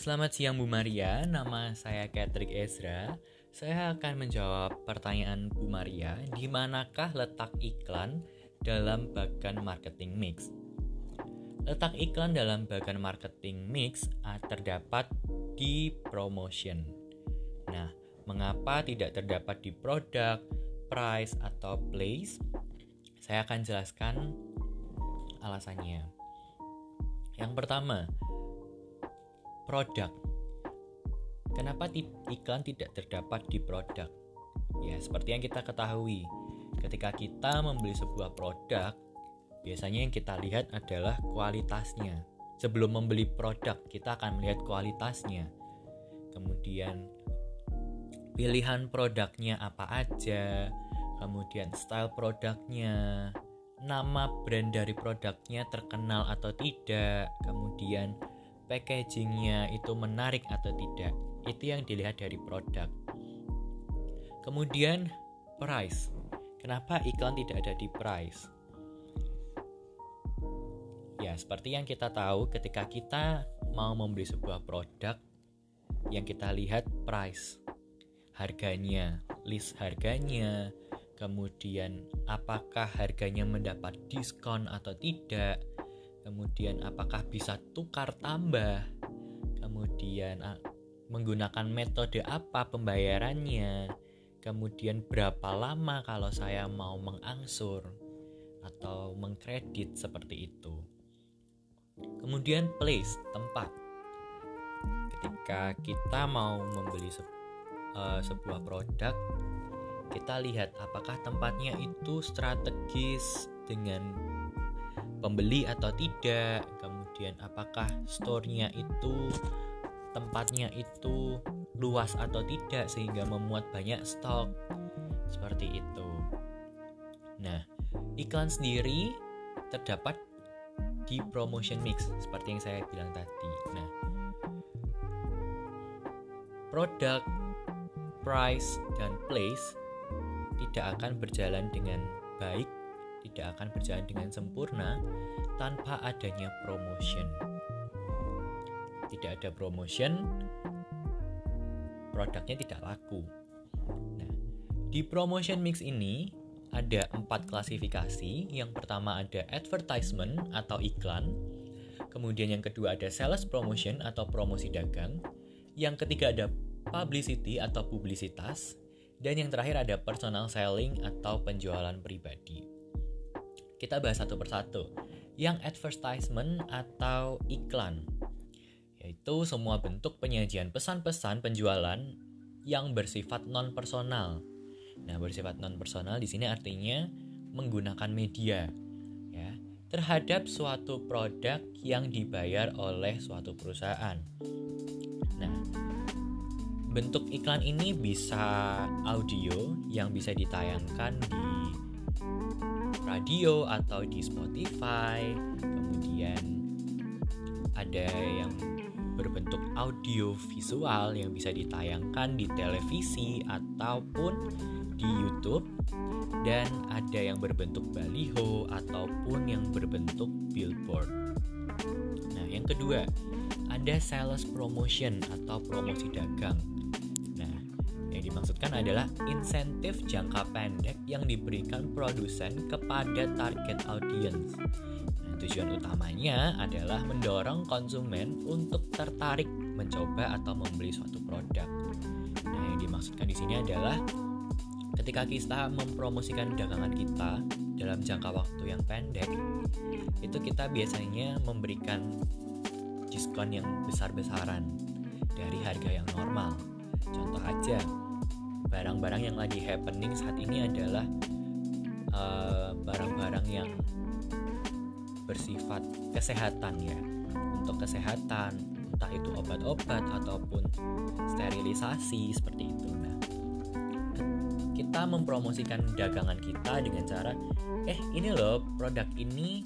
Selamat siang Bu Maria, nama saya Patrick Ezra. Saya akan menjawab pertanyaan Bu Maria, di manakah letak iklan dalam bagan marketing mix? Letak iklan dalam bagan marketing mix ah, terdapat di promotion. Nah, mengapa tidak terdapat di produk, price, atau place? Saya akan jelaskan alasannya. Yang pertama, produk. Kenapa iklan tidak terdapat di produk? Ya, seperti yang kita ketahui, ketika kita membeli sebuah produk, biasanya yang kita lihat adalah kualitasnya. Sebelum membeli produk, kita akan melihat kualitasnya. Kemudian pilihan produknya apa aja, kemudian style produknya, nama brand dari produknya terkenal atau tidak, kemudian packagingnya itu menarik atau tidak itu yang dilihat dari produk. Kemudian price. Kenapa iklan tidak ada di price? Ya seperti yang kita tahu ketika kita mau membeli sebuah produk yang kita lihat price. Harganya list harganya kemudian apakah harganya mendapat diskon atau tidak kemudian apakah bisa tukar tambah, kemudian menggunakan metode apa pembayarannya, kemudian berapa lama kalau saya mau mengangsur atau mengkredit seperti itu. Kemudian place tempat. Ketika kita mau membeli se uh, sebuah produk, kita lihat apakah tempatnya itu strategis dengan pembeli atau tidak kemudian apakah store-nya itu tempatnya itu luas atau tidak sehingga memuat banyak stok. Seperti itu. Nah iklan sendiri terdapat di promotion mix seperti yang saya bilang tadi. Nah produk price dan place tidak akan berjalan dengan baik tidak akan berjalan dengan sempurna tanpa adanya promotion. Tidak ada promotion, produknya tidak laku. Nah, di promotion mix ini ada empat klasifikasi. Yang pertama ada advertisement atau iklan. Kemudian yang kedua ada sales promotion atau promosi dagang. Yang ketiga ada publicity atau publisitas. Dan yang terakhir ada personal selling atau penjualan pribadi. Kita bahas satu persatu. Yang advertisement atau iklan, yaitu semua bentuk penyajian pesan-pesan penjualan yang bersifat non personal. Nah, bersifat non personal di sini artinya menggunakan media ya terhadap suatu produk yang dibayar oleh suatu perusahaan. Nah, bentuk iklan ini bisa audio yang bisa ditayangkan di radio atau di Spotify. Kemudian ada yang berbentuk audio visual yang bisa ditayangkan di televisi ataupun di YouTube. Dan ada yang berbentuk baliho ataupun yang berbentuk billboard. Nah, yang kedua, ada sales promotion atau promosi dagang dimaksudkan adalah insentif jangka pendek yang diberikan produsen kepada target audience. Nah, tujuan utamanya adalah mendorong konsumen untuk tertarik mencoba atau membeli suatu produk. Nah, yang dimaksudkan di sini adalah ketika kita mempromosikan dagangan kita dalam jangka waktu yang pendek, itu kita biasanya memberikan diskon yang besar-besaran dari harga yang normal. Contoh aja, barang-barang yang lagi happening saat ini adalah eh, barang-barang uh, yang bersifat kesehatan ya. Untuk kesehatan entah itu obat-obat ataupun sterilisasi seperti itu. Nah kita mempromosikan dagangan kita dengan cara eh ini loh produk ini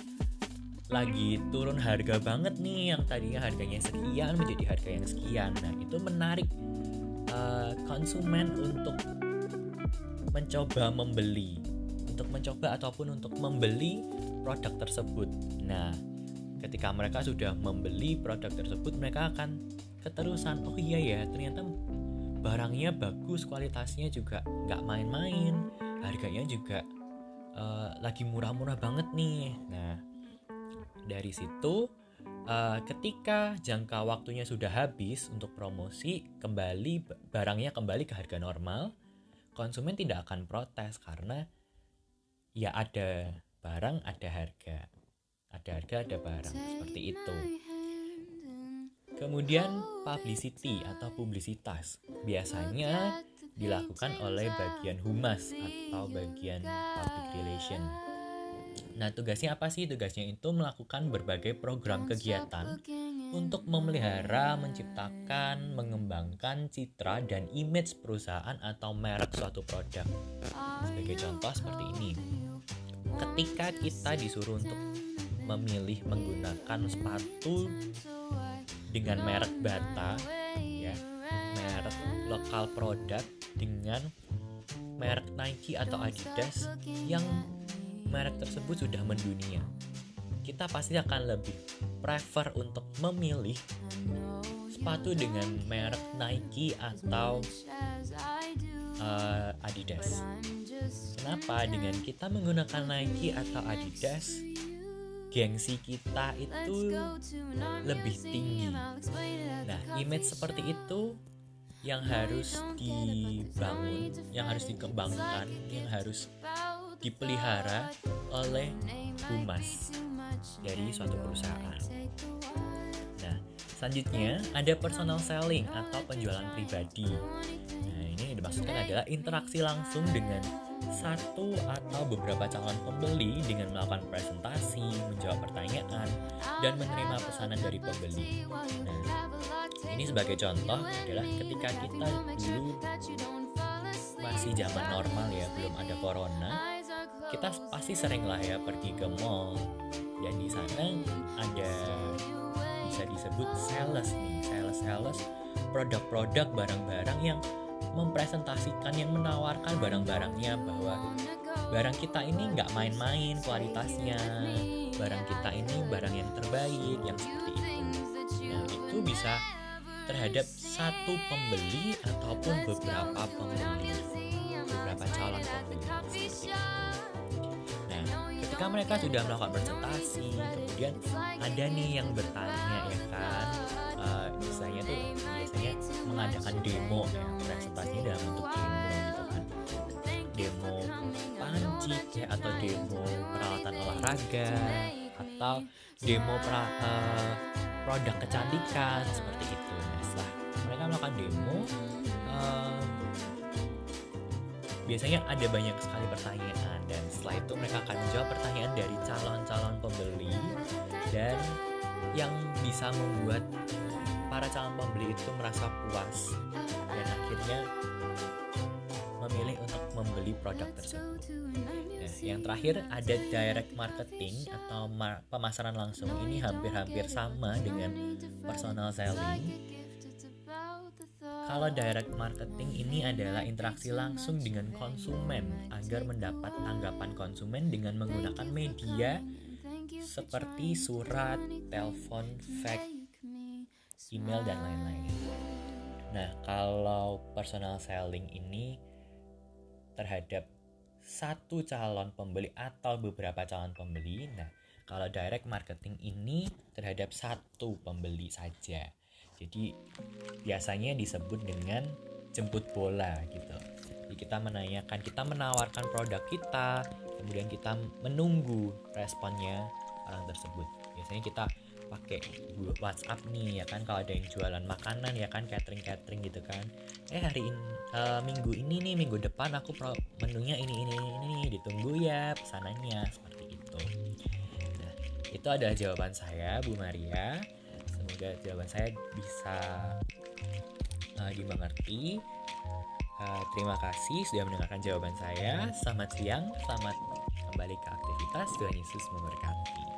lagi turun harga banget nih yang tadinya harganya sekian menjadi harga yang sekian. Nah itu menarik uh, konsumen untuk mencoba membeli untuk mencoba ataupun untuk membeli produk tersebut. Nah, ketika mereka sudah membeli produk tersebut, mereka akan keterusan oh iya ya ternyata barangnya bagus kualitasnya juga nggak main-main harganya juga uh, lagi murah-murah banget nih nah dari situ uh, ketika jangka waktunya sudah habis untuk promosi kembali barangnya kembali ke harga normal konsumen tidak akan protes karena ya ada barang ada harga ada harga ada barang seperti itu. kemudian publicity atau publisitas biasanya dilakukan oleh bagian humas atau bagian public relation nah tugasnya apa sih tugasnya itu melakukan berbagai program kegiatan untuk memelihara, menciptakan, mengembangkan citra dan image perusahaan atau merek suatu produk. Sebagai contoh seperti ini. Ketika kita disuruh untuk memilih menggunakan sepatu dengan merek Bata ya, merek lokal produk dengan merek Nike atau Adidas yang merek tersebut sudah mendunia kita pasti akan lebih prefer untuk memilih sepatu dengan merek Nike atau uh, Adidas. Kenapa? Dengan kita menggunakan Nike atau Adidas, gengsi kita itu lebih tinggi. Nah, image seperti itu yang harus dibangun, yang harus dikembangkan, yang harus dipelihara oleh humas dari suatu perusahaan. Nah, selanjutnya ada personal selling atau penjualan pribadi. Nah, ini dimaksudkan adalah interaksi langsung dengan satu atau beberapa calon pembeli dengan melakukan presentasi, menjawab pertanyaan, dan menerima pesanan dari pembeli. Nah, ini sebagai contoh adalah ketika kita dulu masih zaman normal ya, belum ada corona, kita pasti sering lah ya pergi ke mall, dan di sana ada bisa disebut sales nih sales sales produk-produk barang-barang yang mempresentasikan yang menawarkan barang-barangnya bahwa barang kita ini nggak main-main kualitasnya. Barang kita ini barang yang terbaik yang seperti itu. Nah itu bisa terhadap satu pembeli ataupun beberapa pembeli. Beberapa calon ketika mereka sudah melakukan presentasi kemudian ada nih yang bertanya ya kan? Uh, misalnya tuh biasanya mengadakan demo ya presentasinya dalam bentuk demo gitu kan. Demo panci ya atau demo peralatan olahraga atau demo pra, uh, produk kecantikan seperti itu. Nah setelah mereka melakukan demo uh, biasanya ada banyak sekali pertanyaan dan setelah itu mereka akan menjawab pertanyaan dari calon-calon pembeli. Dan yang bisa membuat para calon pembeli itu merasa puas dan akhirnya memilih untuk membeli produk tersebut. Nah, yang terakhir ada direct marketing atau pemasaran langsung. Ini hampir-hampir sama dengan personal selling kalau direct marketing ini adalah interaksi langsung dengan konsumen agar mendapat tanggapan konsumen dengan menggunakan media seperti surat, telepon, fax, email dan lain-lain. Nah, kalau personal selling ini terhadap satu calon pembeli atau beberapa calon pembeli, nah kalau direct marketing ini terhadap satu pembeli saja. Jadi biasanya disebut dengan jemput bola gitu. Jadi kita menanyakan, kita menawarkan produk kita, kemudian kita menunggu responnya orang tersebut. Biasanya kita pakai WhatsApp nih ya kan kalau ada yang jualan makanan ya kan catering catering gitu kan eh hari ini uh, minggu ini nih minggu depan aku pro menunya ini ini ini nih ditunggu ya pesanannya seperti itu nah itu adalah jawaban saya Bu Maria semoga jawaban saya bisa uh, dimengerti uh, terima kasih sudah mendengarkan jawaban saya. Selamat siang selamat kembali ke aktivitas. Tuhan Yesus memberkati